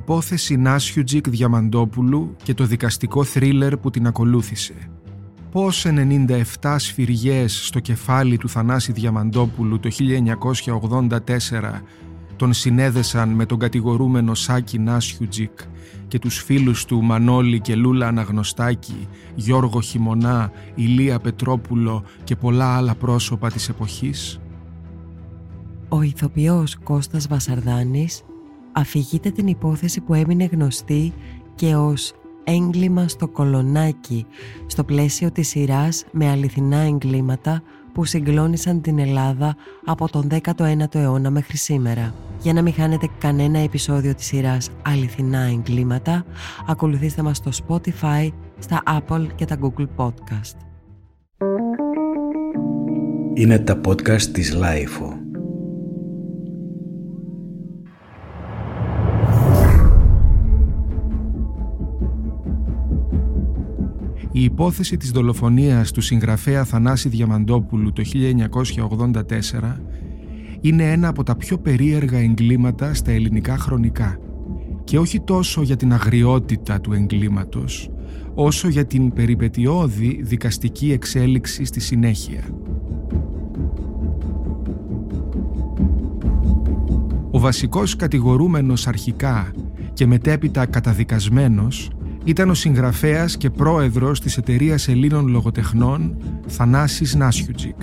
υπόθεση Νάσιουτζικ Διαμαντόπουλου και το δικαστικό θρίλερ που την ακολούθησε. Πώς 97 σφυριές στο κεφάλι του Θανάση Διαμαντόπουλου το 1984 τον συνέδεσαν με τον κατηγορούμενο Σάκη Νάσιουτζικ και τους φίλους του Μανώλη και Λούλα Αναγνωστάκη, Γιώργο Χιμονά, Ηλία Πετρόπουλο και πολλά άλλα πρόσωπα της εποχής; Ο ηθοποιός Κώστας Βασαρδάνης αφηγείται την υπόθεση που έμεινε γνωστή και ως έγκλημα στο κολονάκι στο πλαίσιο της σειράς με αληθινά εγκλήματα που συγκλώνησαν την Ελλάδα από τον 19ο αιώνα μέχρι σήμερα. Για να μην χάνετε κανένα επεισόδιο της σειράς αληθινά εγκλήματα, ακολουθήστε μας στο Spotify, στα Apple και τα Google Podcast. Είναι τα podcast της Lifeo. Η υπόθεση της δολοφονίας του συγγραφέα Θανάση Διαμαντόπουλου το 1984 είναι ένα από τα πιο περίεργα εγκλήματα στα ελληνικά χρονικά και όχι τόσο για την αγριότητα του εγκλήματος όσο για την περιπετειώδη δικαστική εξέλιξη στη συνέχεια. Ο βασικός κατηγορούμενος αρχικά και μετέπειτα καταδικασμένος ήταν ο συγγραφέας και πρόεδρος της εταιρείας Ελλήνων Λογοτεχνών Θανάσης Νάσιουτζικ.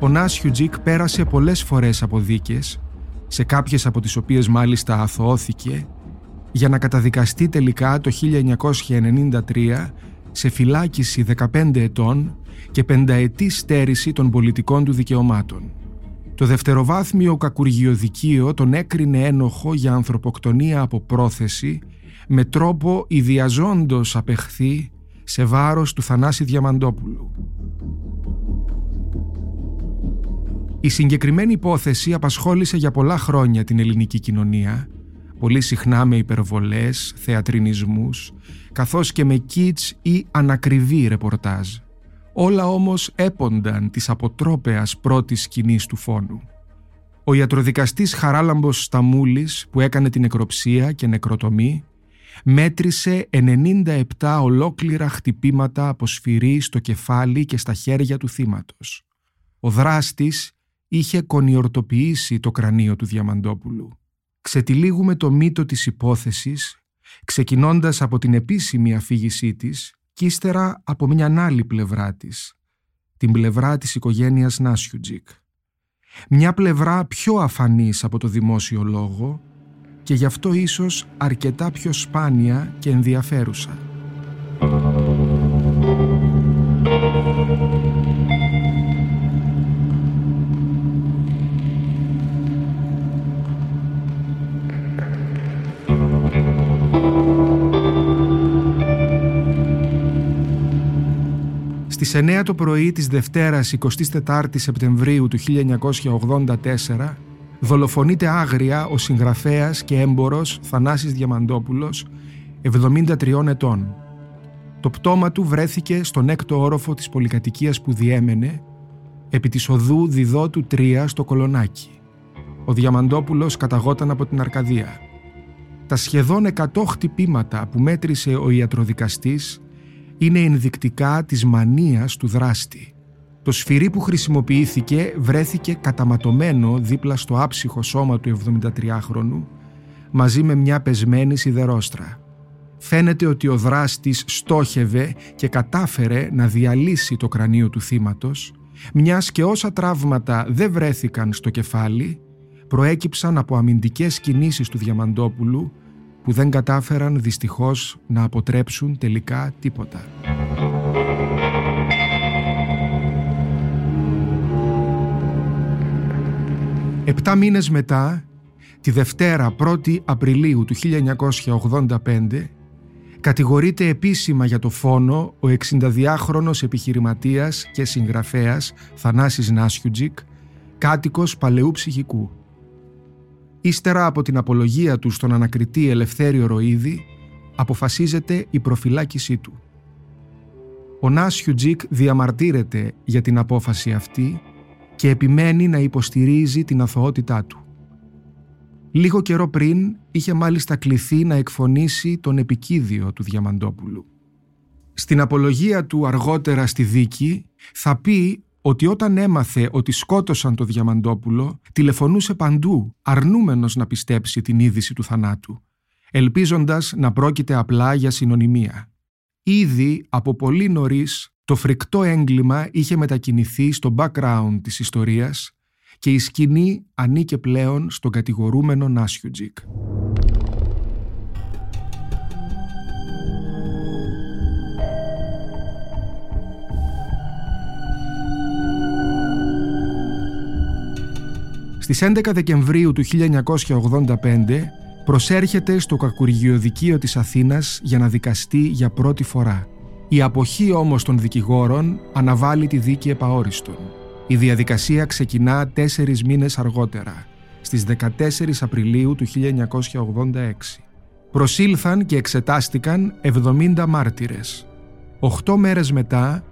Ο Νάσιουτζικ πέρασε πολλές φορές από δίκες, σε κάποιες από τις οποίες μάλιστα αθωώθηκε, για να καταδικαστεί τελικά το 1993 σε φυλάκιση 15 ετών και πενταετή στέρηση των πολιτικών του δικαιωμάτων. Το δευτεροβάθμιο κακουργιοδικείο τον έκρινε ένοχο για ανθρωποκτονία από πρόθεση με τρόπο ιδιαζόντος απεχθεί σε βάρος του Θανάση Διαμαντόπουλου. Η συγκεκριμένη υπόθεση απασχόλησε για πολλά χρόνια την ελληνική κοινωνία, πολύ συχνά με υπερβολές, θεατρινισμούς, καθώς και με κίτς ή ανακριβή ρεπορτάζ. Όλα όμως έπονταν της αποτρόπαιας πρώτης σκηνής του φόνου. Ο ιατροδικαστής Χαράλαμπος Σταμούλης που έκανε την νεκροψία και νεκροτομή μέτρησε 97 ολόκληρα χτυπήματα από σφυρί στο κεφάλι και στα χέρια του θύματος. Ο δράστης είχε κονιορτοποιήσει το κρανίο του Διαμαντόπουλου. Ξετυλίγουμε το μύτο της υπόθεσης, ξεκινώντας από την επίσημη αφήγησή της και ύστερα από μια άλλη πλευρά της, την πλευρά της οικογένειας Νάσιουτζικ. Μια πλευρά πιο αφανής από το δημόσιο λόγο και γι' αυτό ίσως αρκετά πιο σπάνια και ενδιαφέρουσα. Στις 9 το πρωί της Δευτέρας 24 Σεπτεμβρίου του 1984 δολοφονείται άγρια ο συγγραφέας και έμπορος Θανάσης Διαμαντόπουλος, 73 ετών. Το πτώμα του βρέθηκε στον έκτο όροφο της πολυκατοικίας που διέμενε, επί της οδού Διδότου 3 στο Κολονάκι. Ο Διαμαντόπουλος καταγόταν από την Αρκαδία. Τα σχεδόν 100 χτυπήματα που μέτρησε ο ιατροδικαστής είναι ενδεικτικά της μανίας του δράστη. Το σφυρί που χρησιμοποιήθηκε βρέθηκε καταματωμένο δίπλα στο άψυχο σώμα του 73χρονου μαζί με μια πεσμένη σιδερόστρα. Φαίνεται ότι ο δράστης στόχευε και κατάφερε να διαλύσει το κρανίο του θύματος, μιας και όσα τραύματα δεν βρέθηκαν στο κεφάλι, προέκυψαν από αμυντικές κινήσεις του Διαμαντόπουλου που δεν κατάφεραν δυστυχώς να αποτρέψουν τελικά τίποτα. Επτά μήνες μετά, τη Δευτέρα 1η Απριλίου του 1985, κατηγορείται επίσημα για το φόνο ο 62χρονος επιχειρηματίας και συγγραφέας Θανάσης Νάσιουτζικ, κάτοικος παλαιού ψυχικού. Ύστερα από την απολογία του στον ανακριτή Ελευθέριο Ροίδη, αποφασίζεται η προφυλάκησή του. Ο Νάσιουτζικ διαμαρτύρεται για την απόφαση αυτή και επιμένει να υποστηρίζει την αθωότητά του. Λίγο καιρό πριν είχε μάλιστα κληθεί να εκφωνήσει τον επικίδιο του Διαμαντόπουλου. Στην απολογία του αργότερα στη δίκη θα πει ότι όταν έμαθε ότι σκότωσαν το Διαμαντόπουλο τηλεφωνούσε παντού αρνούμενος να πιστέψει την είδηση του θανάτου ελπίζοντας να πρόκειται απλά για συνωνυμία. Ήδη από πολύ νωρίς το φρικτό έγκλημα είχε μετακινηθεί στο background της ιστορίας και η σκηνή ανήκε πλέον στον κατηγορούμενο Νάσιουτζικ. Στις 11 Δεκεμβρίου του 1985 προσέρχεται στο κακουργιοδικείο της Αθήνας για να δικαστεί για πρώτη φορά. Η αποχή όμως των δικηγόρων αναβάλει τη δίκη επαόριστον. Η διαδικασία ξεκινά τέσσερις μήνες αργότερα, στις 14 Απριλίου του 1986. Προσήλθαν και εξετάστηκαν 70 μάρτυρες. Οχτώ μέρες μετά,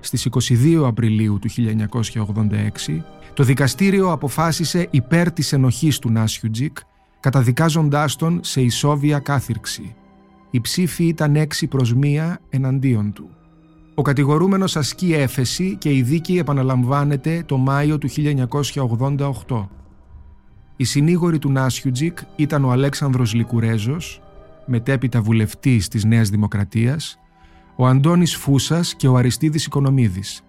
στις 22 Απριλίου του 1986, το δικαστήριο αποφάσισε υπέρ της ενοχής του Νάσιουτζικ καταδικάζοντάς τον σε ισόβια κάθυρξη. Η ψήφη ήταν έξι προς μία εναντίον του. Ο κατηγορούμενος ασκεί έφεση και η δίκη επαναλαμβάνεται το Μάιο του 1988. Η συνήγορη του Νάσιουτζικ ήταν ο Αλέξανδρος Λικουρέζος, μετέπειτα βουλευτής της Νέας Δημοκρατίας, ο Αντώνης Φούσας και ο Αριστίδης Οικονομίδης.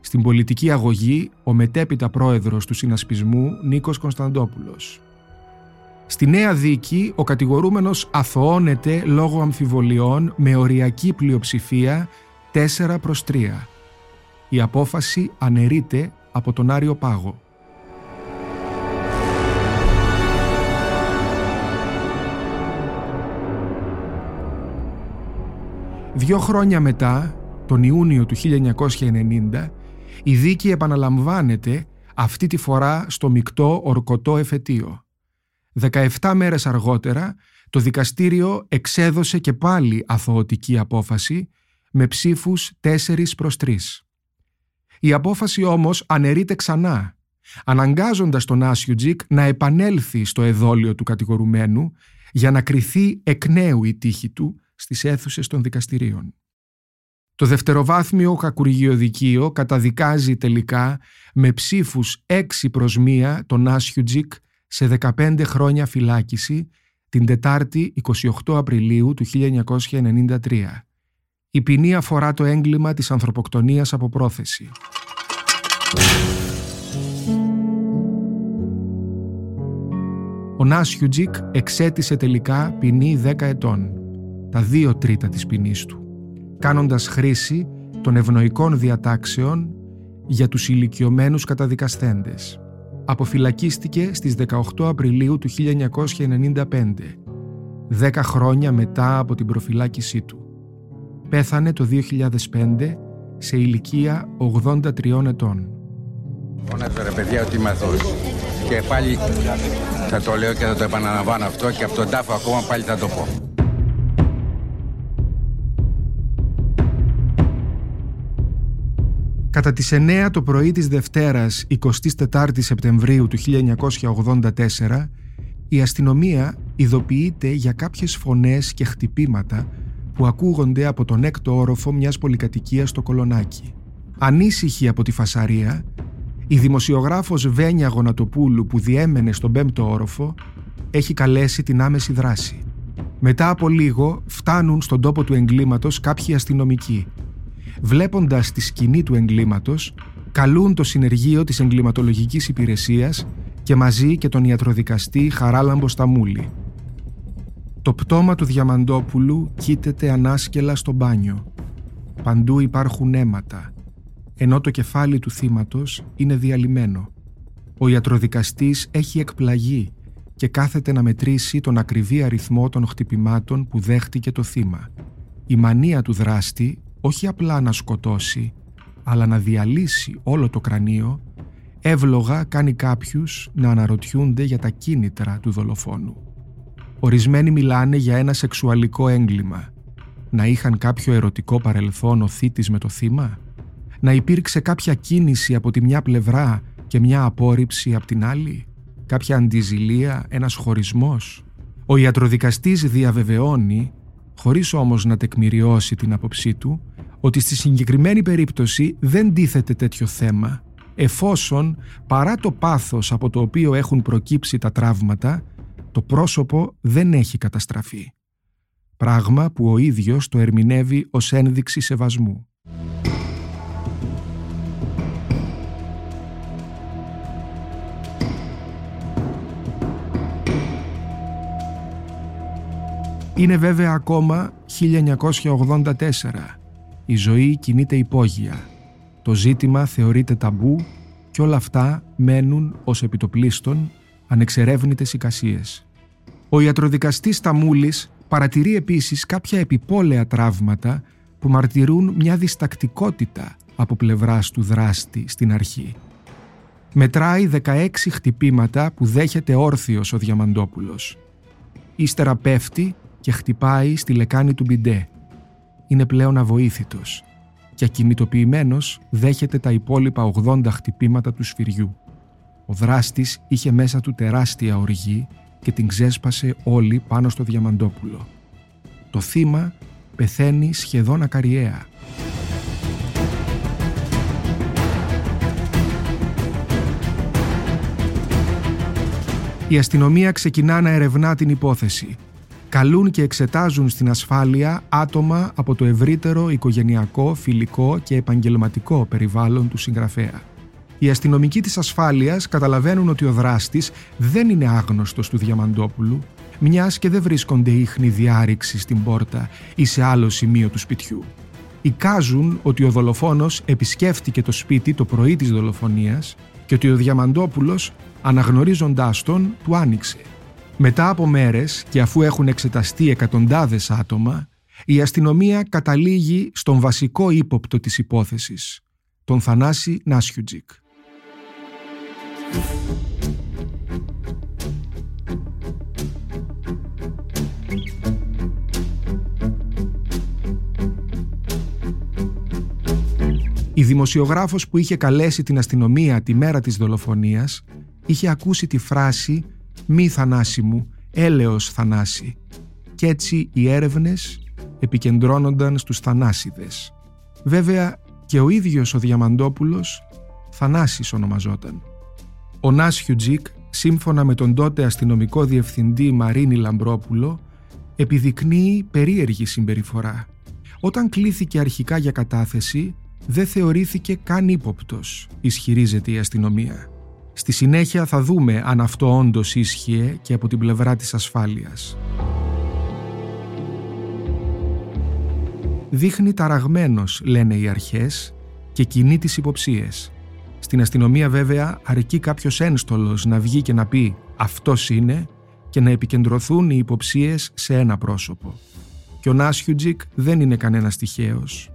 Στην πολιτική αγωγή, ο μετέπειτα πρόεδρος του συνασπισμού Νίκος Κωνσταντόπουλος. Στη νέα δίκη, ο κατηγορούμενος αθωώνεται λόγω αμφιβολιών με οριακή πλειοψηφία 4 προς 3. Η απόφαση αναιρείται από τον Άριο Πάγο. Δύο χρόνια μετά, τον Ιούνιο του 1990, η δίκη επαναλαμβάνεται αυτή τη φορά στο μεικτό ορκωτό εφετείο. 17 μέρες αργότερα το δικαστήριο εξέδωσε και πάλι αθωωτική απόφαση με ψήφους 4 προς 3. Η απόφαση όμως αναιρείται ξανά, αναγκάζοντας τον Άσιουτζικ να επανέλθει στο εδόλιο του κατηγορουμένου για να κριθεί εκ νέου η τύχη του στις αίθουσες των δικαστηρίων. Το δευτεροβάθμιο κακουργιοδικείο καταδικάζει τελικά με ψήφους 6 προς 1 τον Άσιουτζικ σε 15 χρόνια φυλάκιση την Τετάρτη 28 Απριλίου του 1993. Η ποινή αφορά το έγκλημα της ανθρωποκτονίας από πρόθεση. Ο Νάσιουτζικ εξέτησε τελικά ποινή 10 ετών, τα δύο τρίτα της ποινής του, κάνοντας χρήση των ευνοϊκών διατάξεων για τους ηλικιωμένους καταδικασθέντες αποφυλακίστηκε στις 18 Απριλίου του 1995, δέκα χρόνια μετά από την προφυλάκησή του. Πέθανε το 2005 σε ηλικία 83 ετών. Φωνάζω ρε παιδιά ότι είμαι Και πάλι θα το λέω και θα το επαναλαμβάνω αυτό και από τον τάφο ακόμα πάλι θα το πω. Κατά τις 9 το πρωί της Δευτέρας 24 Σεπτεμβρίου του 1984 η αστυνομία ειδοποιείται για κάποιες φωνές και χτυπήματα που ακούγονται από τον έκτο όροφο μιας πολυκατοικίας στο Κολονάκι. Ανήσυχη από τη φασαρία, η δημοσιογράφος Βένια Γονατοπούλου που διέμενε στον πέμπτο όροφο έχει καλέσει την άμεση δράση. Μετά από λίγο φτάνουν στον τόπο του εγκλήματος κάποιοι αστυνομικοί βλέποντας τη σκηνή του εγκλήματος, καλούν το συνεργείο της εγκληματολογικής υπηρεσίας και μαζί και τον ιατροδικαστή Χαράλαμπο Σταμούλη. Το πτώμα του Διαμαντόπουλου κοίταται ανάσκελα στο μπάνιο. Παντού υπάρχουν αίματα, ενώ το κεφάλι του θύματος είναι διαλυμένο. Ο ιατροδικαστής έχει εκπλαγεί και κάθεται να μετρήσει τον ακριβή αριθμό των χτυπημάτων που δέχτηκε το θύμα. Η μανία του δράστη όχι απλά να σκοτώσει, αλλά να διαλύσει όλο το κρανίο, εύλογα κάνει κάποιους να αναρωτιούνται για τα κίνητρα του δολοφόνου. Ορισμένοι μιλάνε για ένα σεξουαλικό έγκλημα. Να είχαν κάποιο ερωτικό παρελθόν ο θήτης με το θύμα; Να υπήρξε κάποια κίνηση από τη μια πλευρά και μια απόρριψη από την άλλη; κάποια αντιζηλία, ένας χωρισμός; Ο ιατροδικαστής διαβεβαιώνει, χωρίς όμως να τεκμηριώσει την άποψή του, ότι στη συγκεκριμένη περίπτωση δεν τίθεται τέτοιο θέμα, εφόσον παρά το πάθος από το οποίο έχουν προκύψει τα τραύματα, το πρόσωπο δεν έχει καταστραφεί. Πράγμα που ο ίδιος το ερμηνεύει ως ένδειξη σεβασμού. Είναι βέβαια ακόμα 1984. Η ζωή κινείται υπόγεια. Το ζήτημα θεωρείται ταμπού και όλα αυτά μένουν ως επιτοπλίστων ανεξερεύνητες εικασίες. Ο ιατροδικαστής Ταμούλης παρατηρεί επίσης κάποια επιπόλαια τραύματα που μαρτυρούν μια διστακτικότητα από πλευράς του δράστη στην αρχή. Μετράει 16 χτυπήματα που δέχεται όρθιος ο Διαμαντόπουλος. Ύστερα πέφτει και χτυπάει στη λεκάνη του μπιντέ. Είναι πλέον αβοήθητος και ακινητοποιημένος δέχεται τα υπόλοιπα 80 χτυπήματα του σφυριού. Ο δράστης είχε μέσα του τεράστια οργή και την ξέσπασε όλη πάνω στο Διαμαντόπουλο. Το θύμα πεθαίνει σχεδόν ακαριέα. Η αστυνομία ξεκινά να ερευνά την υπόθεση καλούν και εξετάζουν στην ασφάλεια άτομα από το ευρύτερο οικογενειακό, φιλικό και επαγγελματικό περιβάλλον του συγγραφέα. Οι αστυνομικοί της ασφάλειας καταλαβαίνουν ότι ο δράστης δεν είναι άγνωστος του Διαμαντόπουλου, μιας και δεν βρίσκονται ίχνη διάρρηξη στην πόρτα ή σε άλλο σημείο του σπιτιού. Εικάζουν ότι ο δολοφόνος επισκέφτηκε το σπίτι το πρωί της δολοφονίας και ότι ο Διαμαντόπουλος, αναγνωρίζοντάς τον, του άνοιξε – μετά από μέρες και αφού έχουν εξεταστεί εκατοντάδες άτομα, η αστυνομία καταλήγει στον βασικό ύποπτο της υπόθεσης, τον Θανάση Νάσιουτζικ. Η δημοσιογράφος που είχε καλέσει την αστυνομία τη μέρα της δολοφονίας είχε ακούσει τη φράση «Μη θανάση μου, έλεος θανάση». Κι έτσι οι έρευνες επικεντρώνονταν στους θανάσιδες. Βέβαια και ο ίδιος ο Διαμαντόπουλος Θανάσης ονομαζόταν. Ο Νάσιου Τζικ, σύμφωνα με τον τότε αστυνομικό διευθυντή Μαρίνη Λαμπρόπουλο, επιδεικνύει περίεργη συμπεριφορά. Όταν κλήθηκε αρχικά για κατάθεση, δεν θεωρήθηκε καν ύποπτος, ισχυρίζεται η αστυνομία. Στη συνέχεια θα δούμε αν αυτό όντως ίσχυε και από την πλευρά της ασφάλειας. Δείχνει ταραγμένος, λένε οι αρχές, και κινεί τις υποψίες. Στην αστυνομία βέβαια αρκεί κάποιος ένστολος να βγει και να πει «αυτός είναι» και να επικεντρωθούν οι υποψίες σε ένα πρόσωπο. Και ο Νάσιουτζικ δεν είναι κανένας τυχαίος.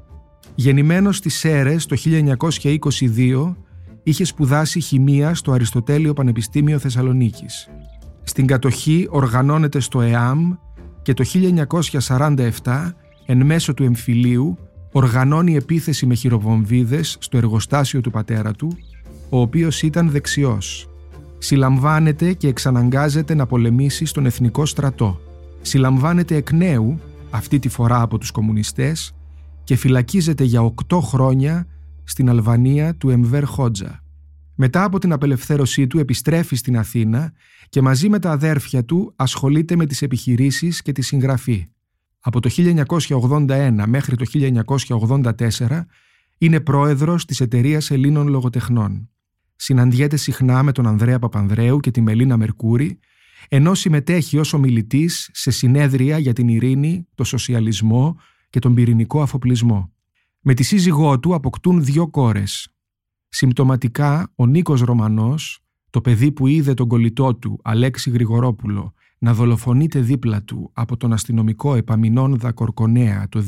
Γεννημένος στις Σέρες το 1922 είχε σπουδάσει χημεία στο Αριστοτέλειο Πανεπιστήμιο Θεσσαλονίκης. Στην κατοχή οργανώνεται στο ΕΑΜ και το 1947, εν μέσω του εμφυλίου, οργανώνει επίθεση με χειροβομβίδες στο εργοστάσιο του πατέρα του, ο οποίος ήταν δεξιός. Συλλαμβάνεται και εξαναγκάζεται να πολεμήσει στον εθνικό στρατό. Συλλαμβάνεται εκ νέου, αυτή τη φορά από τους κομμουνιστές, και φυλακίζεται για 8 χρόνια στην Αλβανία του Εμβέρ Χότζα. Μετά από την απελευθέρωσή του επιστρέφει στην Αθήνα και μαζί με τα αδέρφια του ασχολείται με τις επιχειρήσεις και τη συγγραφή. Από το 1981 μέχρι το 1984 είναι πρόεδρος της Εταιρείας Ελλήνων Λογοτεχνών. Συναντιέται συχνά με τον Ανδρέα Παπανδρέου και τη Μελίνα Μερκούρη, ενώ συμμετέχει ως ομιλητής σε συνέδρια για την ειρήνη, το σοσιαλισμό και τον πυρηνικό αφοπλισμό. Με τη σύζυγό του αποκτούν δύο κόρες. Συμπτωματικά, ο Νίκος Ρωμανός, το παιδί που είδε τον κολλητό του, Αλέξη Γρηγορόπουλο, να δολοφονείται δίπλα του από τον αστυνομικό Επαμινόνδα Κορκονέα το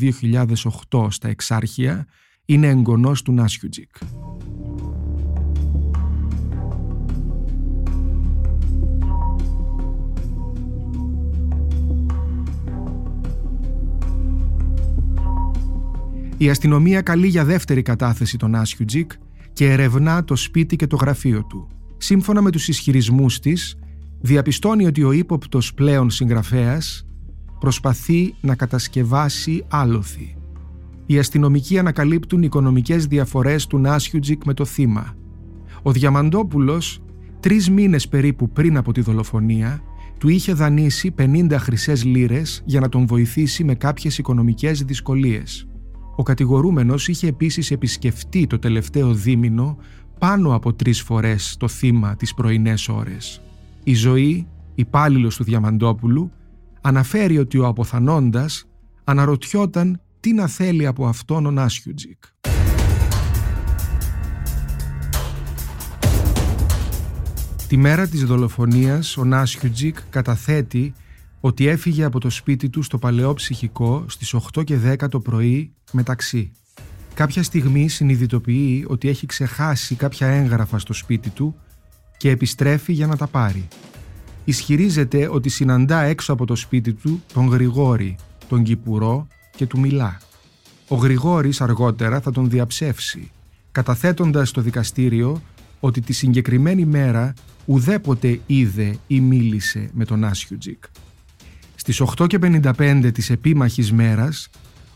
2008 στα Εξάρχεια, είναι εγγονός του Νάσιουτζικ. Η αστυνομία καλεί για δεύτερη κατάθεση τον Άσιουτζικ και ερευνά το σπίτι και το γραφείο του. Σύμφωνα με τους ισχυρισμούς της, διαπιστώνει ότι ο ύποπτος πλέον συγγραφέας προσπαθεί να κατασκευάσει άλοθη. Οι αστυνομικοί ανακαλύπτουν οικονομικές διαφορές του Νάσιουτζικ με το θύμα. Ο Διαμαντόπουλος, τρεις μήνες περίπου πριν από τη δολοφονία, του είχε δανείσει 50 χρυσές λίρες για να τον βοηθήσει με κάποιες οικονομικές δυσκολίες. Ο κατηγορούμενος είχε επίσης επισκεφτεί το τελευταίο δίμηνο πάνω από τρεις φορές το θύμα τις πρωινές ώρες. Η ζωή, υπάλληλος του Διαμαντόπουλου, αναφέρει ότι ο αποθανόντας αναρωτιόταν τι να θέλει από αυτόν ο Νάσιουτζικ. Τη μέρα της δολοφονίας ο Νάσιουτζικ καταθέτει ότι έφυγε από το σπίτι του στο παλαιό ψυχικό στις 8 και 10 το πρωί μεταξύ. Κάποια στιγμή συνειδητοποιεί ότι έχει ξεχάσει κάποια έγγραφα στο σπίτι του και επιστρέφει για να τα πάρει. Ισχυρίζεται ότι συναντά έξω από το σπίτι του τον Γρηγόρη, τον Κυπουρό και του μιλά. Ο Γρηγόρης αργότερα θα τον διαψεύσει, καταθέτοντας στο δικαστήριο ότι τη συγκεκριμένη μέρα ουδέποτε είδε ή μίλησε με τον Άσιουτζικ. Στις 8.55 της επίμαχης μέρας,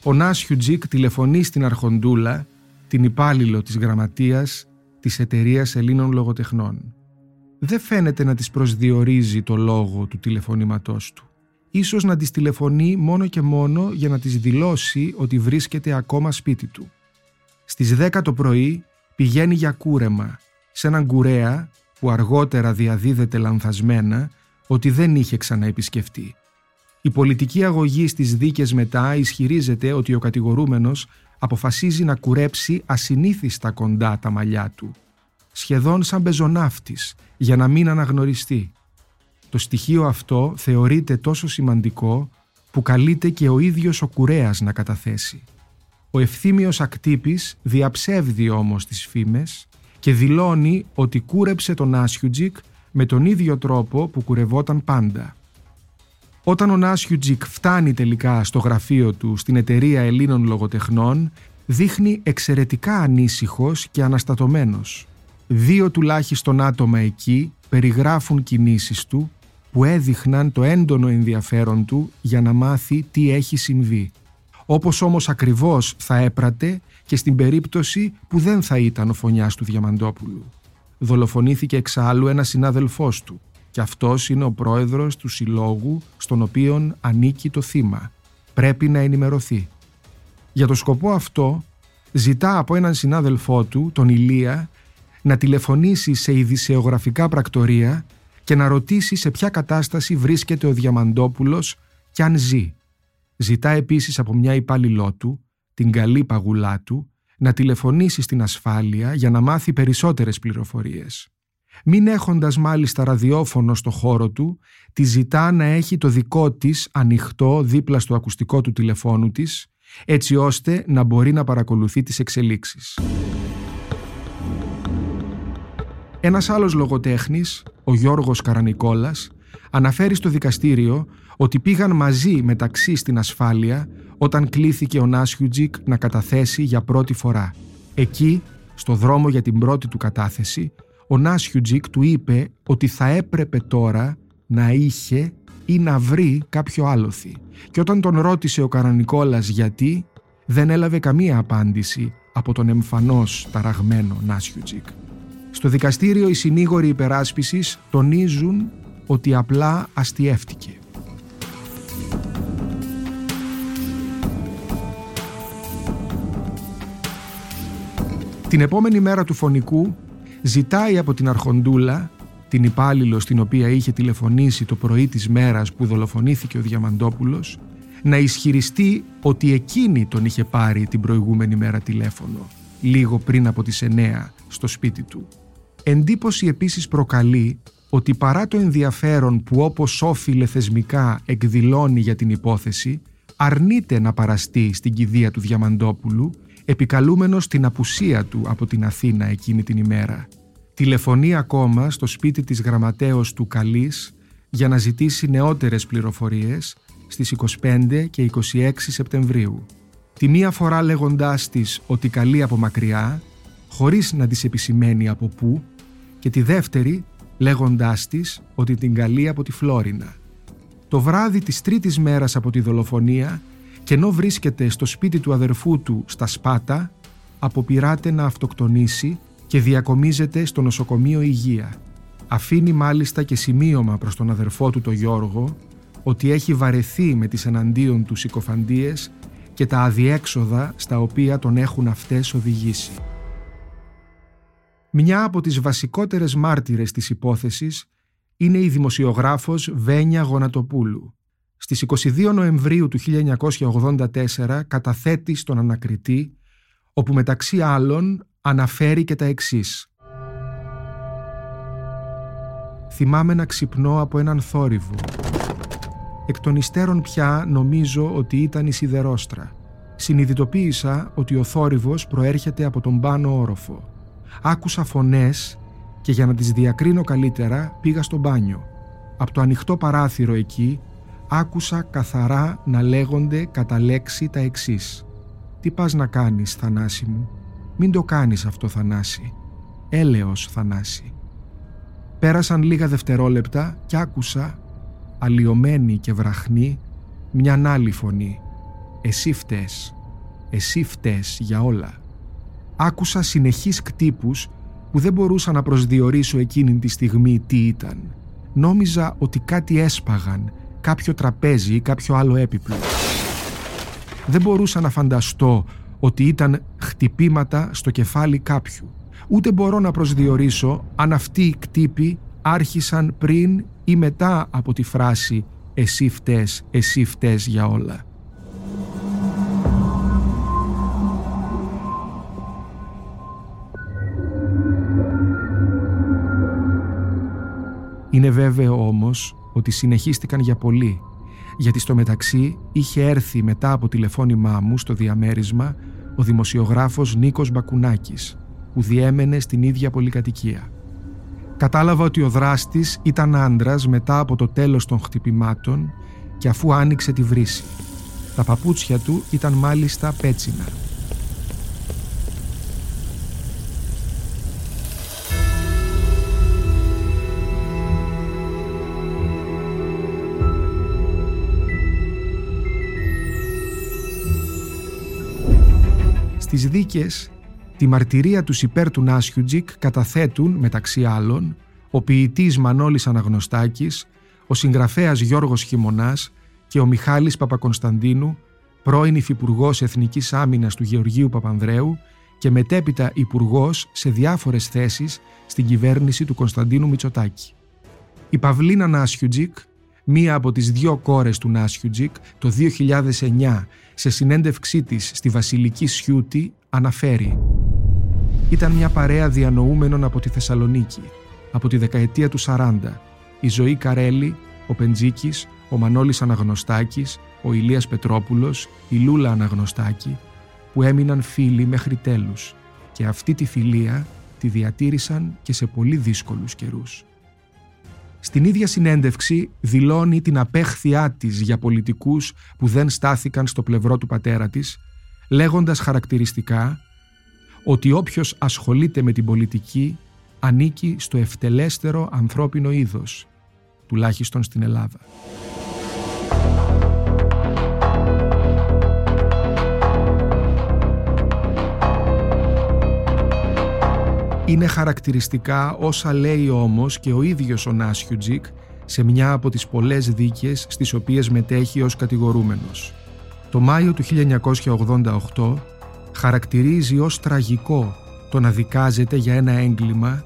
ο Νάσιουτζικ τηλεφωνεί στην Αρχοντούλα, την υπάλληλο της γραμματείας της εταιρείας Ελλήνων Λογοτεχνών. Δεν φαίνεται να της προσδιορίζει το λόγο του τηλεφωνήματός του. Ίσως να της τηλεφωνεί μόνο και μόνο για να της δηλώσει ότι βρίσκεται ακόμα σπίτι του. Στις 10 το πρωί πηγαίνει για κούρεμα σε έναν κουρέα που αργότερα διαδίδεται λανθασμένα ότι δεν είχε ξαναεπισκεφτεί. Η πολιτική αγωγή στις δίκες μετά ισχυρίζεται ότι ο κατηγορούμενος αποφασίζει να κουρέψει ασυνήθιστα κοντά τα μαλλιά του, σχεδόν σαν πεζοναύτης, για να μην αναγνωριστεί. Το στοιχείο αυτό θεωρείται τόσο σημαντικό που καλείται και ο ίδιος ο κουρέας να καταθέσει. Ο ευθύμιος ακτύπης διαψεύδει όμως τις φήμες και δηλώνει ότι κούρεψε τον Άσιουτζικ με τον ίδιο τρόπο που κουρευόταν πάντα. Όταν ο Νάσιουτζικ φτάνει τελικά στο γραφείο του στην εταιρεία Ελλήνων Λογοτεχνών, δείχνει εξαιρετικά ανήσυχος και αναστατωμένος. Δύο τουλάχιστον άτομα εκεί περιγράφουν κινήσεις του που έδειχναν το έντονο ενδιαφέρον του για να μάθει τι έχει συμβεί. Όπως όμως ακριβώς θα έπρατε και στην περίπτωση που δεν θα ήταν ο φωνιάς του Διαμαντόπουλου. Δολοφονήθηκε εξάλλου ένας συνάδελφός του και αυτός είναι ο πρόεδρος του συλλόγου στον οποίον ανήκει το θύμα. Πρέπει να ενημερωθεί. Για το σκοπό αυτό ζητά από έναν συνάδελφό του, τον Ηλία, να τηλεφωνήσει σε ειδησεογραφικά πρακτορία και να ρωτήσει σε ποια κατάσταση βρίσκεται ο Διαμαντόπουλος και αν ζει. Ζητά επίσης από μια υπάλληλό του, την καλή παγουλά του, να τηλεφωνήσει στην ασφάλεια για να μάθει περισσότερες πληροφορίες. Μην έχοντας μάλιστα ραδιόφωνο στο χώρο του, τη ζητά να έχει το δικό της ανοιχτό δίπλα στο ακουστικό του τηλεφώνου της, έτσι ώστε να μπορεί να παρακολουθεί τις εξελίξεις. Ένας άλλος λογοτέχνης, ο Γιώργος Καρανικόλας, αναφέρει στο δικαστήριο ότι πήγαν μαζί μεταξύ στην ασφάλεια όταν κλήθηκε ο Νάσιουτζικ να καταθέσει για πρώτη φορά. Εκεί, στο δρόμο για την πρώτη του κατάθεση, ο Νάσιουτζικ του είπε ότι θα έπρεπε τώρα να είχε ή να βρει κάποιο άλοθη. Και όταν τον ρώτησε ο Καρανικόλας γιατί, δεν έλαβε καμία απάντηση από τον εμφανώς ταραγμένο Νάσιουτζικ. Στο δικαστήριο οι συνήγοροι υπεράσπισης τονίζουν ότι απλά αστιεύτηκε. Την επόμενη μέρα του φωνικού ζητάει από την Αρχοντούλα, την υπάλληλο στην οποία είχε τηλεφωνήσει το πρωί της μέρας που δολοφονήθηκε ο Διαμαντόπουλος, να ισχυριστεί ότι εκείνη τον είχε πάρει την προηγούμενη μέρα τηλέφωνο, λίγο πριν από τις 9 στο σπίτι του. Εντύπωση επίσης προκαλεί ότι παρά το ενδιαφέρον που όπως όφιλε θεσμικά εκδηλώνει για την υπόθεση, αρνείται να παραστεί στην κηδεία του Διαμαντόπουλου επικαλούμενος την απουσία του από την Αθήνα εκείνη την ημέρα. Τηλεφωνεί ακόμα στο σπίτι της γραμματέως του Καλής για να ζητήσει νεότερες πληροφορίες στις 25 και 26 Σεπτεμβρίου. Τη μία φορά λέγοντάς της ότι καλεί από μακριά, χωρίς να της επισημαίνει από πού, και τη δεύτερη λέγοντάς της ότι την καλεί από τη Φλόρινα. Το βράδυ της τρίτης μέρας από τη δολοφονία και ενώ βρίσκεται στο σπίτι του αδερφού του στα Σπάτα, αποπειράται να αυτοκτονήσει και διακομίζεται στο νοσοκομείο Υγεία. Αφήνει μάλιστα και σημείωμα προς τον αδερφό του το Γιώργο ότι έχει βαρεθεί με τις εναντίον του συκοφαντίες και τα αδιέξοδα στα οποία τον έχουν αυτές οδηγήσει. Μια από τις βασικότερες μάρτυρες της υπόθεσης είναι η δημοσιογράφος Βένια Γονατοπούλου. Στις 22 Νοεμβρίου του 1984 καταθέτει στον ανακριτή, όπου μεταξύ άλλων αναφέρει και τα εξής. Θυμάμαι να ξυπνώ από έναν θόρυβο. Εκ των υστέρων πια νομίζω ότι ήταν η σιδερόστρα. Συνειδητοποίησα ότι ο θόρυβος προέρχεται από τον πάνω όροφο. Άκουσα φωνές και για να τις διακρίνω καλύτερα πήγα στο μπάνιο. Από το ανοιχτό παράθυρο εκεί άκουσα καθαρά να λέγονται κατά λέξη τα εξής. «Τι πας να κάνεις, Θανάση μου» «Μην το κάνεις αυτό, Θανάση». «Έλεος, Θανάση». Πέρασαν λίγα δευτερόλεπτα και άκουσα, αλλοιωμένη και βραχνή, μια άλλη φωνή. «Εσύ φταίς. Εσύ φταίς για όλα». Άκουσα συνεχείς κτύπους που δεν μπορούσα να προσδιορίσω εκείνη τη στιγμή τι ήταν. Νόμιζα ότι κάτι έσπαγαν, κάποιο τραπέζι ή κάποιο άλλο έπιπλο. Δεν μπορούσα να φανταστώ ότι ήταν χτυπήματα στο κεφάλι κάποιου. Ούτε μπορώ να προσδιορίσω αν αυτοί οι κτύποι άρχισαν πριν ή μετά από τη φράση «Εσύ φταίς, εσύ φταίς για όλα». Είναι βέβαιο όμως ότι συνεχίστηκαν για πολύ, γιατί στο μεταξύ είχε έρθει μετά από τηλεφώνημά μου στο διαμέρισμα ο δημοσιογράφος Νίκος Μπακουνάκης, που διέμενε στην ίδια πολυκατοικία. Κατάλαβα ότι ο δράστης ήταν άντρας μετά από το τέλος των χτυπημάτων και αφού άνοιξε τη βρύση. Τα παπούτσια του ήταν μάλιστα πέτσινα. Στις δίκες, τη μαρτυρία τους υπέρ του Νάσιουτζικ καταθέτουν, μεταξύ άλλων, ο ποιητής Μανώλης Αναγνωστάκης, ο συγγραφέας Γιώργος Χιμονάς και ο Μιχάλης Παπακονσταντίνου, πρώην Υφυπουργός Εθνικής Άμυνας του Γεωργίου Παπανδρέου και μετέπειτα υπουργός σε διάφορες θέσεις στην κυβέρνηση του Κωνσταντίνου Μητσοτάκη. Η Παυλίνα Νάσιουτζικ, μία από τις δύο κόρες του Νάσιουτζικ, το 2009 σε συνέντευξή της στη Βασιλική Σιούτη αναφέρει. «Ήταν μια παρέα διανοούμενων από τη Θεσσαλονίκη, από τη δεκαετία του 40, η Ζωή Καρέλη, ο Πεντζίκης, ο Μανώλης Αναγνωστάκης, ο Ηλίας Πετρόπουλος, η Λούλα Αναγνωστάκη, που έμειναν φίλοι μέχρι τέλους. Και αυτή τη φιλία τη διατήρησαν και σε πολύ δύσκολους καιρούς. Στην ίδια συνέντευξη δηλώνει την απέχθειά της για πολιτικούς που δεν στάθηκαν στο πλευρό του πατέρα της, λέγοντας χαρακτηριστικά ότι όποιος ασχολείται με την πολιτική ανήκει στο ευτελέστερο ανθρώπινο είδος, τουλάχιστον στην Ελλάδα. Είναι χαρακτηριστικά όσα λέει όμως και ο ίδιος ο Νάσιουτζικ σε μια από τις πολλές δίκες στις οποίες μετέχει ως κατηγορούμενος. Το Μάιο του 1988 χαρακτηρίζει ως τραγικό το να δικάζεται για ένα έγκλημα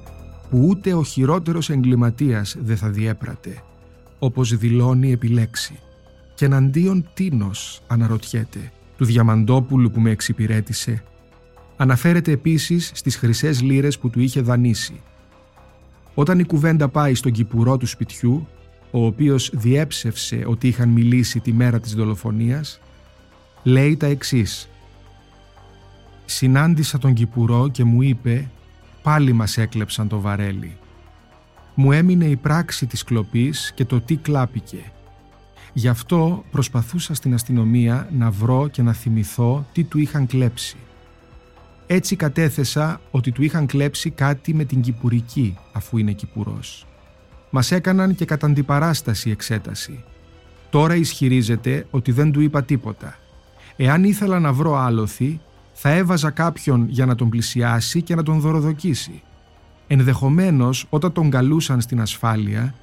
που ούτε ο χειρότερος εγκληματίας δεν θα διέπρατε, όπως δηλώνει επιλέξει. Και εναντίον τίνος αναρωτιέται, του Διαμαντόπουλου που με εξυπηρέτησε Αναφέρεται επίσης στις χρυσές λύρες που του είχε δανείσει. Όταν η κουβέντα πάει στον κυπουρό του σπιτιού, ο οποίος διέψευσε ότι είχαν μιλήσει τη μέρα της δολοφονίας, λέει τα εξής. «Συνάντησα τον κυπουρό και μου είπε «Πάλι μας έκλεψαν το βαρέλι». Μου έμεινε η πράξη της κλοπής και το τι κλάπηκε. Γι' αυτό προσπαθούσα στην αστυνομία να βρω και να θυμηθώ τι του είχαν κλέψει. Έτσι κατέθεσα ότι του είχαν κλέψει κάτι με την Κυπουρική αφού είναι Κυπουρός. Μας έκαναν και κατά αντιπαράσταση εξέταση. Τώρα ισχυρίζεται ότι δεν του είπα τίποτα. Εάν ήθελα να βρω άλοθη, θα έβαζα κάποιον για να τον πλησιάσει και να τον δωροδοκίσει. Ενδεχομένως όταν τον καλούσαν στην ασφάλεια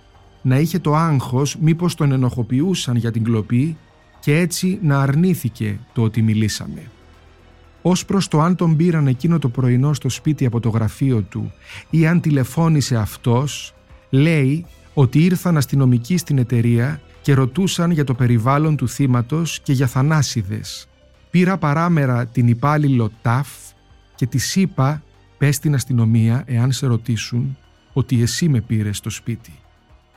να είχε το άγχος μήπως τον ενοχοποιούσαν για την κλοπή και έτσι να αρνήθηκε το ότι μιλήσαμε. Ως προς το αν τον πήραν εκείνο το πρωινό στο σπίτι από το γραφείο του ή αν τηλεφώνησε αυτός, λέει ότι ήρθαν αστυνομικοί στην εταιρεία και ρωτούσαν για το περιβάλλον του θύματος και για θανάσιδες. Πήρα παράμερα την υπάλληλο ΤΑΦ και της είπα πες στην αστυνομία εάν σε ρωτήσουν ότι εσύ με πήρες στο σπίτι.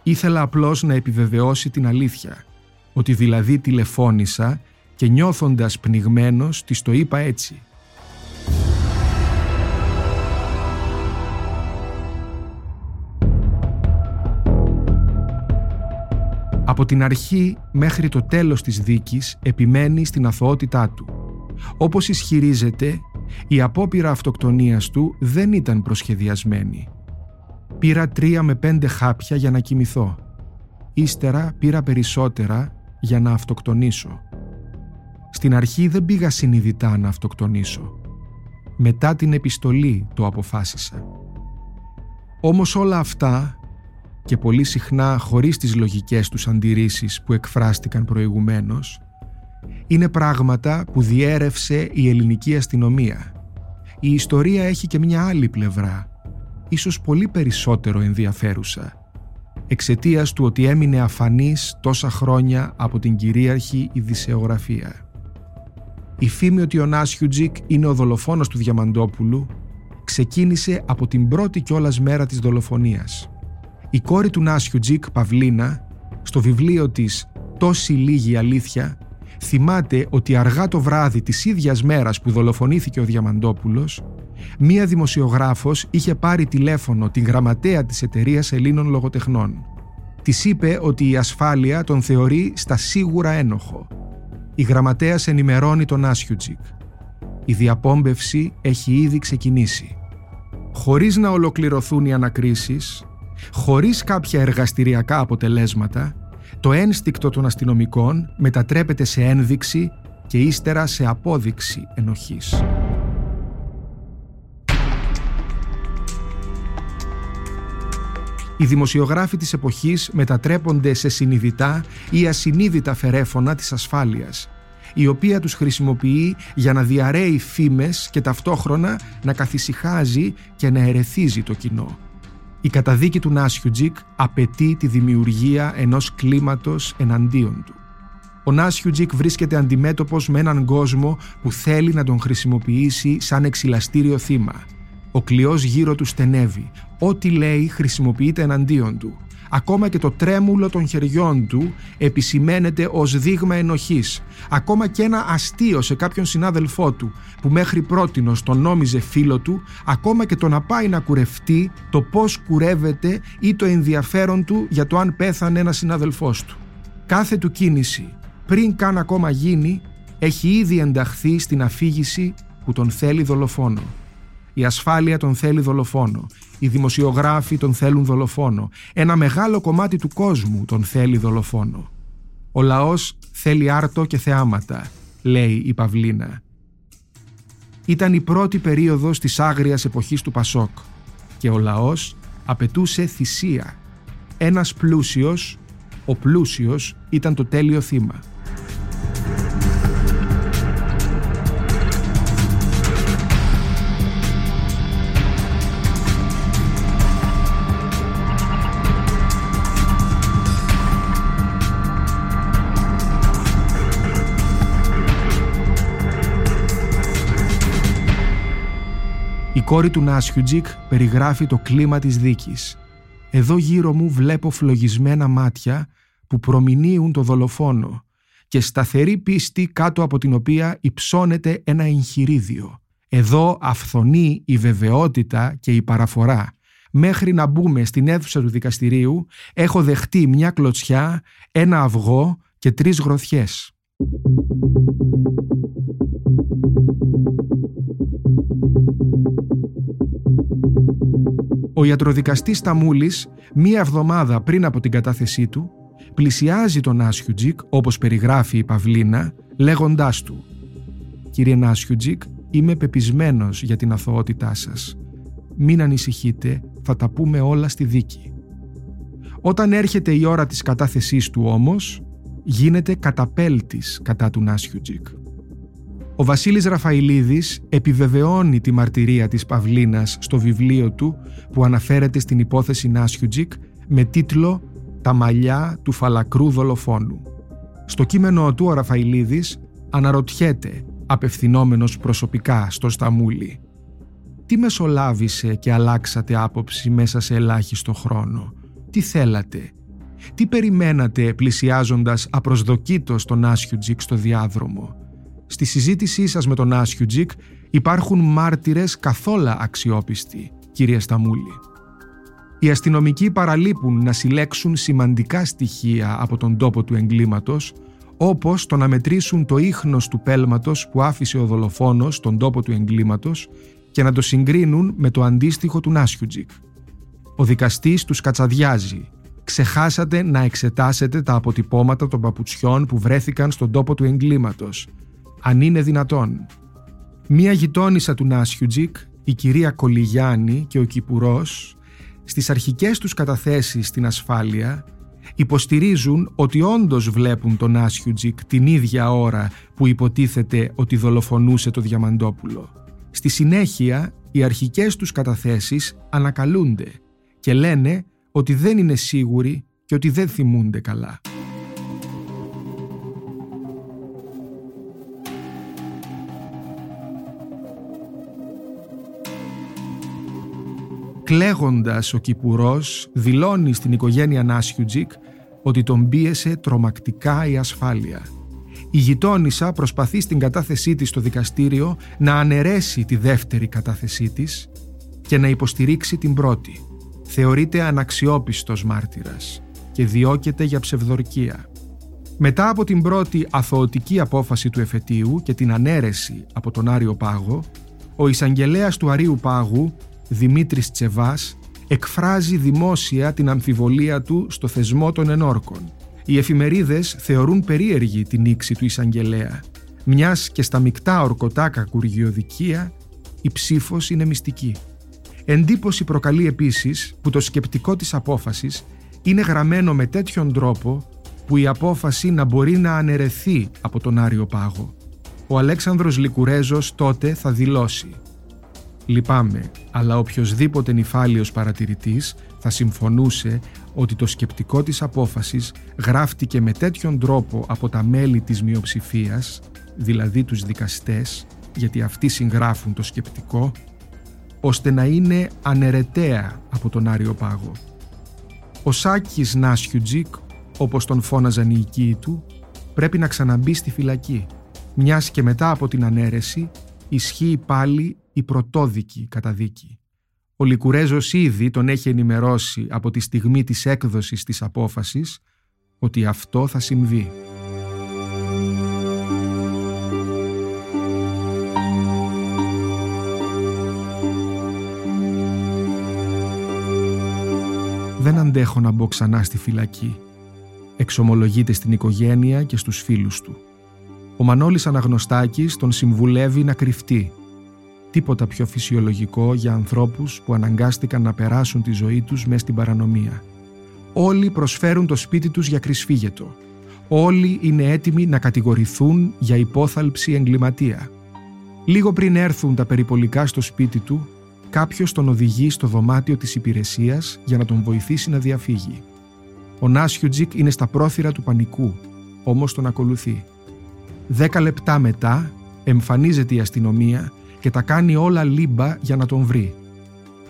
Ήθελα απλώς να επιβεβαιώσει την αλήθεια, ότι δηλαδή τηλεφώνησα και νιώθοντας πνιγμένος της το είπα έτσι. Από την αρχή μέχρι το τέλος της δίκης επιμένει στην αθωότητά του. Όπως ισχυρίζεται, η απόπειρα αυτοκτονίας του δεν ήταν προσχεδιασμένη. Πήρα τρία με πέντε χάπια για να κοιμηθώ. Ύστερα πήρα περισσότερα για να αυτοκτονήσω. Στην αρχή δεν πήγα συνειδητά να αυτοκτονήσω. Μετά την επιστολή το αποφάσισα. Όμως όλα αυτά και πολύ συχνά χωρίς τις λογικές τους αντιρρήσεις που εκφράστηκαν προηγουμένως είναι πράγματα που διέρευσε η ελληνική αστυνομία. Η ιστορία έχει και μια άλλη πλευρά, ίσως πολύ περισσότερο ενδιαφέρουσα, εξαιτίας του ότι έμεινε αφανής τόσα χρόνια από την κυρίαρχη ειδησεογραφία. Η φήμη ότι ο Νάσιουτζικ είναι ο δολοφόνος του Διαμαντόπουλου ξεκίνησε από την πρώτη κιόλας μέρα της δολοφονίας. Η κόρη του Νάσιουτζικ, Παυλίνα, στο βιβλίο της «Τόση λίγη αλήθεια» θυμάται ότι αργά το βράδυ της ίδιας μέρας που δολοφονήθηκε ο Διαμαντόπουλος, μία δημοσιογράφος είχε πάρει τηλέφωνο την γραμματέα της εταιρείας Ελλήνων Λογοτεχνών. Της είπε ότι η ασφάλεια τον θεωρεί στα σίγουρα ένοχο. Η γραμματέας ενημερώνει τον Άσιουτζικ. Η διαπόμπευση έχει ήδη ξεκινήσει. Χωρίς να ολοκληρωθούν οι ανακρίσεις, χωρίς κάποια εργαστηριακά αποτελέσματα, το ένστικτο των αστυνομικών μετατρέπεται σε ένδειξη και ύστερα σε απόδειξη ενοχής. Οι δημοσιογράφοι της εποχής μετατρέπονται σε συνειδητά ή ασυνείδητα φερέφωνα της ασφάλειας, η οποία τους χρησιμοποιεί για να διαρρέει φήμες και ταυτόχρονα να καθησυχάζει και να ερεθίζει το κοινό. Η καταδίκη του Νάσιουτζικ απαιτεί τη δημιουργία ενός κλίματος εναντίον του. Ο Νάσιουτζικ βρίσκεται αντιμέτωπος με έναν κόσμο που θέλει να τον χρησιμοποιήσει σαν εξυλαστήριο θύμα. Ο κλειός γύρω του στενεύει. Ό,τι λέει χρησιμοποιείται εναντίον του. Ακόμα και το τρέμουλο των χεριών του επισημαίνεται ως δείγμα ενοχής. Ακόμα και ένα αστείο σε κάποιον συνάδελφό του που μέχρι πρότινος τον νόμιζε φίλο του, ακόμα και το να πάει να κουρευτεί το πώς κουρεύεται ή το ενδιαφέρον του για το αν πέθανε ένας συνάδελφός του. Κάθε του κίνηση, πριν καν ακόμα γίνει, έχει ήδη ενταχθεί στην αφήγηση που τον θέλει δολοφόνο. Η ασφάλεια τον θέλει δολοφόνο. Οι δημοσιογράφοι τον θέλουν δολοφόνο. Ένα μεγάλο κομμάτι του κόσμου τον θέλει δολοφόνο. Ο λαός θέλει άρτο και θεάματα, λέει η Παυλίνα. Ήταν η πρώτη περίοδος της άγριας εποχής του Πασόκ και ο λαός απαιτούσε θυσία. Ένας πλούσιος, ο πλούσιος ήταν το τέλειο θύμα. Κόρη του Νάσιουτζικ περιγράφει το κλίμα της δίκης. Εδώ γύρω μου βλέπω φλογισμένα μάτια που προμηνύουν το δολοφόνο και σταθερή πίστη κάτω από την οποία υψώνεται ένα εγχειρίδιο. Εδώ αυθονεί η βεβαιότητα και η παραφορά. Μέχρι να μπούμε στην αίθουσα του δικαστηρίου έχω δεχτεί μια κλωτσιά, ένα αυγό και τρεις γροθιές. Ο ιατροδικαστής Σταμούλης, μία εβδομάδα πριν από την κατάθεσή του, πλησιάζει τον Νάσιουτζικ, όπως περιγράφει η Παυλίνα, λέγοντάς του «Κύριε Νάσιουτζικ, είμαι πεπεισμένος για την αθωότητά σας. Μην ανησυχείτε, θα τα πούμε όλα στη δίκη». Όταν έρχεται η ώρα της κατάθεσής του όμως, γίνεται καταπέλτης κατά του Νάσιουτζικ. Ο Βασίλης Ραφαηλίδης επιβεβαιώνει τη μαρτυρία της Παυλίνας στο βιβλίο του που αναφέρεται στην υπόθεση Νάσιουτζικ με τίτλο «Τα μαλλιά του φαλακρού δολοφόνου». Στο κείμενό του ο Ραφαηλίδης αναρωτιέται, απευθυνόμενος προσωπικά στο Σταμούλη «Τι μεσολάβησε και αλλάξατε άποψη μέσα σε ελάχιστο χρόνο, τι θέλατε, τι περιμένατε πλησιάζοντας απροσδοκήτως τον Νάσιουτζικ στο διάδρομο, Στη συζήτησή σας με τον Νάσιουτζικ υπάρχουν μάρτυρες καθόλου αξιόπιστοι, κύριε Σταμούλη. Οι αστυνομικοί παραλείπουν να συλλέξουν σημαντικά στοιχεία από τον τόπο του εγκλήματος, όπως το να μετρήσουν το ίχνος του πέλματος που άφησε ο δολοφόνος στον τόπο του εγκλήματος και να το συγκρίνουν με το αντίστοιχο του Νάσιουτζικ. Ο δικαστής τους κατσαδιάζει. Ξεχάσατε να εξετάσετε τα αποτυπώματα των παπουτσιών που βρέθηκαν στον τόπο του εγκλήματος αν είναι δυνατόν. Μία γειτόνισσα του Νάσιουτζικ, η κυρία Κολυγιάννη και ο Κυπουρός, στις αρχικές τους καταθέσεις στην ασφάλεια, υποστηρίζουν ότι όντως βλέπουν τον Νάσιουτζικ την ίδια ώρα που υποτίθεται ότι δολοφονούσε το Διαμαντόπουλο. Στη συνέχεια, οι αρχικές τους καταθέσεις ανακαλούνται και λένε ότι δεν είναι σίγουροι και ότι δεν θυμούνται καλά. Κλαίγοντας ο Κυπουρός δηλώνει στην οικογένεια Νάσιουτζικ ότι τον πίεσε τρομακτικά η ασφάλεια. Η γειτόνισσα προσπαθεί στην κατάθεσή της στο δικαστήριο να αναιρέσει τη δεύτερη κατάθεσή της και να υποστηρίξει την πρώτη. Θεωρείται αναξιόπιστος μάρτυρας και διώκεται για ψευδορκία. Μετά από την πρώτη αθωωτική απόφαση του εφετείου και την ανέρεση από τον Άριο Πάγο, ο εισαγγελέας του Αρίου Πάγου Δημήτρης Τσεβάς εκφράζει δημόσια την αμφιβολία του στο θεσμό των ενόρκων. Οι εφημερίδες θεωρούν περίεργη την νήξη του εισαγγελέα, μιας και στα μεικτά ορκωτά κακουργιοδικεία η ψήφος είναι μυστική. Εντύπωση προκαλεί επίσης που το σκεπτικό της απόφασης είναι γραμμένο με τέτοιον τρόπο που η απόφαση να μπορεί να αναιρεθεί από τον Άριο Πάγο. Ο Αλέξανδρος Λικουρέζος τότε θα δηλώσει Λυπάμαι, αλλά οποιοδήποτε νυφάλιος παρατηρητής θα συμφωνούσε ότι το σκεπτικό της απόφασης γράφτηκε με τέτοιον τρόπο από τα μέλη της μειοψηφίας, δηλαδή τους δικαστές, γιατί αυτοί συγγράφουν το σκεπτικό, ώστε να είναι ανερεταία από τον Άριο Πάγο. Ο Σάκης Νάσιουτζικ, όπως τον φώναζαν οι οικοί του, πρέπει να ξαναμπεί στη φυλακή, μιας και μετά από την ανέρεση ισχύει πάλι η πρωτόδικη καταδίκη. Ο Λικουρέζος ήδη τον έχει ενημερώσει από τη στιγμή της έκδοσης της απόφασης ότι αυτό θα συμβεί. «Δεν αντέχω να μπω ξανά στη φυλακή», εξομολογείται στην οικογένεια και στους φίλους του. Ο Μανώλης Αναγνωστάκης τον συμβουλεύει να κρυφτεί Τίποτα πιο φυσιολογικό για ανθρώπους που αναγκάστηκαν να περάσουν τη ζωή τους μέσα στην παρανομία. Όλοι προσφέρουν το σπίτι τους για κρυσφύγετο. Όλοι είναι έτοιμοι να κατηγορηθούν για υπόθαλψη εγκληματία. Λίγο πριν έρθουν τα περιπολικά στο σπίτι του, κάποιος τον οδηγεί στο δωμάτιο της υπηρεσίας για να τον βοηθήσει να διαφύγει. Ο Νάσιουτζικ είναι στα πρόθυρα του πανικού, όμως τον ακολουθεί. Δέκα λεπτά μετά εμφανίζεται η αστυνομία και τα κάνει όλα λίμπα για να τον βρει.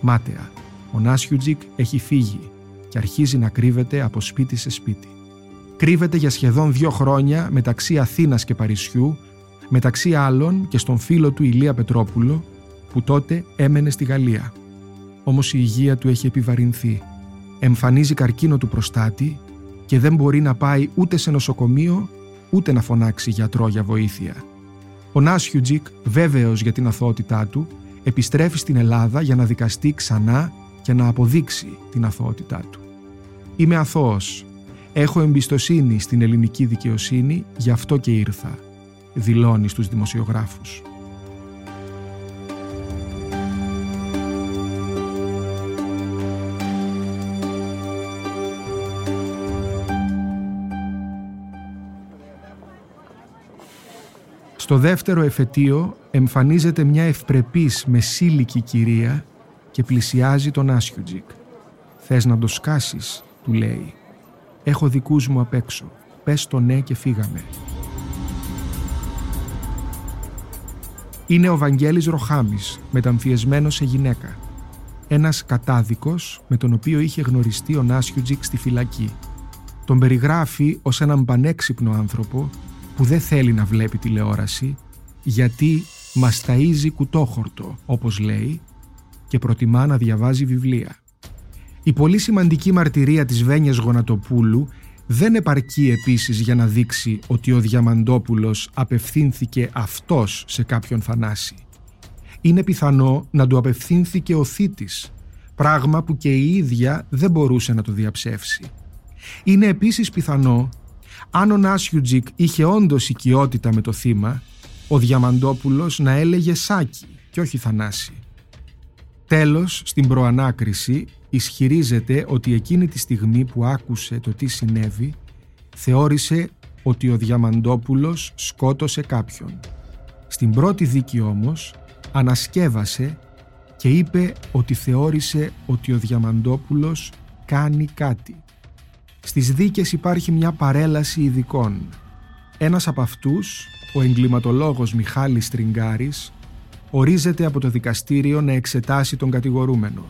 Μάταια, ο Νάσιουτζικ έχει φύγει και αρχίζει να κρύβεται από σπίτι σε σπίτι. Κρύβεται για σχεδόν δύο χρόνια μεταξύ Αθήνας και Παρισιού, μεταξύ άλλων και στον φίλο του Ηλία Πετρόπουλο, που τότε έμενε στη Γαλλία. Όμως η υγεία του έχει επιβαρυνθεί. Εμφανίζει καρκίνο του προστάτη και δεν μπορεί να πάει ούτε σε νοσοκομείο, ούτε να φωνάξει γιατρό για βοήθεια. Ο Νάσιουτζικ, βέβαιος για την αθωότητά του, επιστρέφει στην Ελλάδα για να δικαστεί ξανά και να αποδείξει την αθωότητά του. «Είμαι αθώος. Έχω εμπιστοσύνη στην ελληνική δικαιοσύνη, γι' αυτό και ήρθα», δηλώνει στους δημοσιογράφους. Στο δεύτερο εφετείο εμφανίζεται μια ευπρεπής μεσήλικη κυρία και πλησιάζει τον Άσιουτζικ. «Θες να το σκάσεις», του λέει. «Έχω δικούς μου απ' έξω. Πες το ναι και φύγαμε». Είναι ο Βαγγέλης Ροχάμης, μεταμφιεσμένος σε γυναίκα. Ένας κατάδικος με τον οποίο είχε γνωριστεί ο Νάσιουτζικ στη φυλακή. Τον περιγράφει ως έναν πανέξυπνο άνθρωπο που δεν θέλει να βλέπει τηλεόραση γιατί μας ταΐζει κουτόχορτο, όπως λέει, και προτιμά να διαβάζει βιβλία. Η πολύ σημαντική μαρτυρία της Βένιας Γονατοπούλου δεν επαρκεί επίσης για να δείξει ότι ο Διαμαντόπουλος απευθύνθηκε αυτός σε κάποιον Θανάση. Είναι πιθανό να του απευθύνθηκε ο θήτης, πράγμα που και η ίδια δεν μπορούσε να το διαψεύσει. Είναι επίσης πιθανό αν ο Νάσιουτζικ είχε όντως οικειότητα με το θύμα, ο Διαμαντόπουλος να έλεγε Σάκη και όχι Θανάση. Τέλος, στην προανάκριση, ισχυρίζεται ότι εκείνη τη στιγμή που άκουσε το τι συνέβη, θεώρησε ότι ο Διαμαντόπουλος σκότωσε κάποιον. Στην πρώτη δίκη όμως, ανασκεύασε και είπε ότι θεώρησε ότι ο Διαμαντόπουλος κάνει κάτι. Στις δίκες υπάρχει μια παρέλαση ειδικών. Ένας από αυτούς, ο εγκληματολόγος Μιχάλης Τριγκάρης, ορίζεται από το δικαστήριο να εξετάσει τον κατηγορούμενο.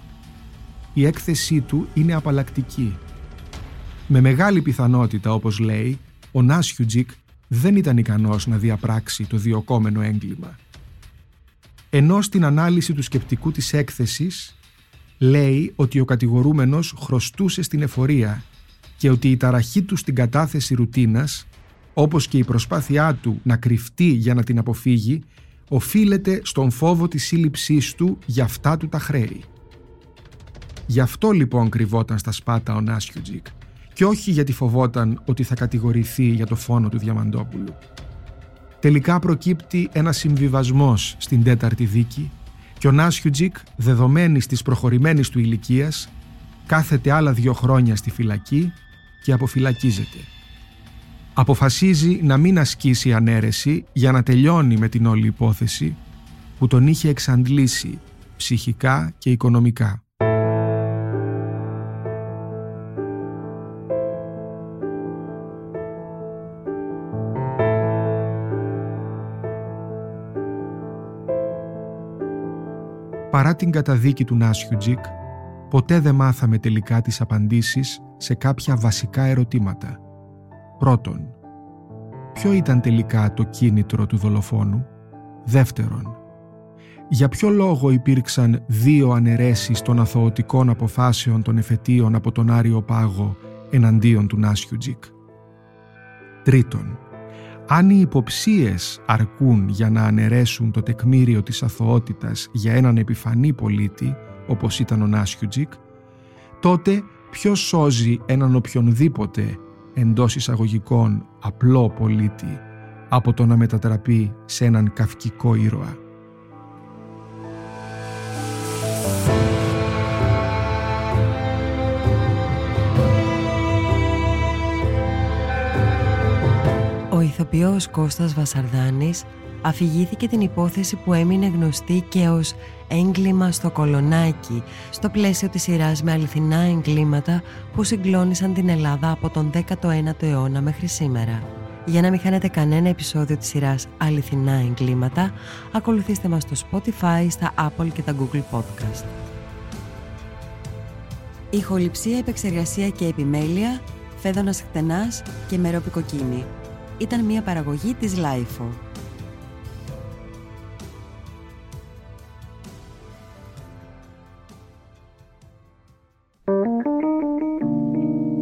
Η έκθεσή του είναι απαλλακτική. Με μεγάλη πιθανότητα, όπως λέει, ο Νάσιουτζικ δεν ήταν ικανός να διαπράξει το διοκόμενο έγκλημα. Ενώ στην ανάλυση του σκεπτικού της έκθεσης λέει ότι ο κατηγορούμενος χρωστούσε στην εφορία και ότι η ταραχή του στην κατάθεση ρουτίνας, όπως και η προσπάθειά του να κρυφτεί για να την αποφύγει, οφείλεται στον φόβο της σύλληψής του για αυτά του τα χρέη. Γι' αυτό λοιπόν κρυβόταν στα σπάτα ο Νάσιουτζικ και όχι γιατί φοβόταν ότι θα κατηγορηθεί για το φόνο του Διαμαντόπουλου. Τελικά προκύπτει ένα συμβιβασμός στην τέταρτη δίκη και ο Νάσιουτζικ, δεδομένης της προχωρημένης του ηλικίας, κάθεται άλλα δύο χρόνια στη φυλακή και αποφυλακίζεται. Αποφασίζει να μην ασκήσει ανέρεση για να τελειώνει με την όλη υπόθεση που τον είχε εξαντλήσει ψυχικά και οικονομικά. Παρά την καταδίκη του Νάσιουτζικ, ποτέ δεν μάθαμε τελικά τις απαντήσεις σε κάποια βασικά ερωτήματα. Πρώτον, ποιο ήταν τελικά το κίνητρο του δολοφόνου; Δεύτερον, για ποιο λόγο υπήρξαν δύο αναιρέσεις των αθωωτικών αποφάσεων των εφετείων από τον Άριο Πάγο εναντίον του Νάσιουτζικ. Τρίτον, αν οι υποψίες αρκούν για να αναιρέσουν το τεκμήριο της αθωότητας για έναν επιφανή πολίτη, όπως ήταν ο Νάσιουτζικ, τότε ποιος σώζει έναν οποιονδήποτε εντός εισαγωγικών απλό πολίτη από το να μετατραπεί σε έναν καυκικό ήρωα. Ο ηθοποιός Κώστας Βασαρδάνης αφηγήθηκε την υπόθεση που έμεινε γνωστή και ως έγκλημα στο κολονάκι στο πλαίσιο της σειράς με αληθινά εγκλήματα που συγκλώνησαν την Ελλάδα από τον 19ο αιώνα μέχρι σήμερα. Για να μην χάνετε κανένα επεισόδιο της σειράς Αληθινά εγκλήματα, ακολουθήστε μας στο Spotify, στα Apple και τα Google Podcast. Ηχοληψία, επεξεργασία και επιμέλεια, φέδωνας χτενάς και μερόπικοκίνη. Ήταν μια παραγωγή της Lifeo.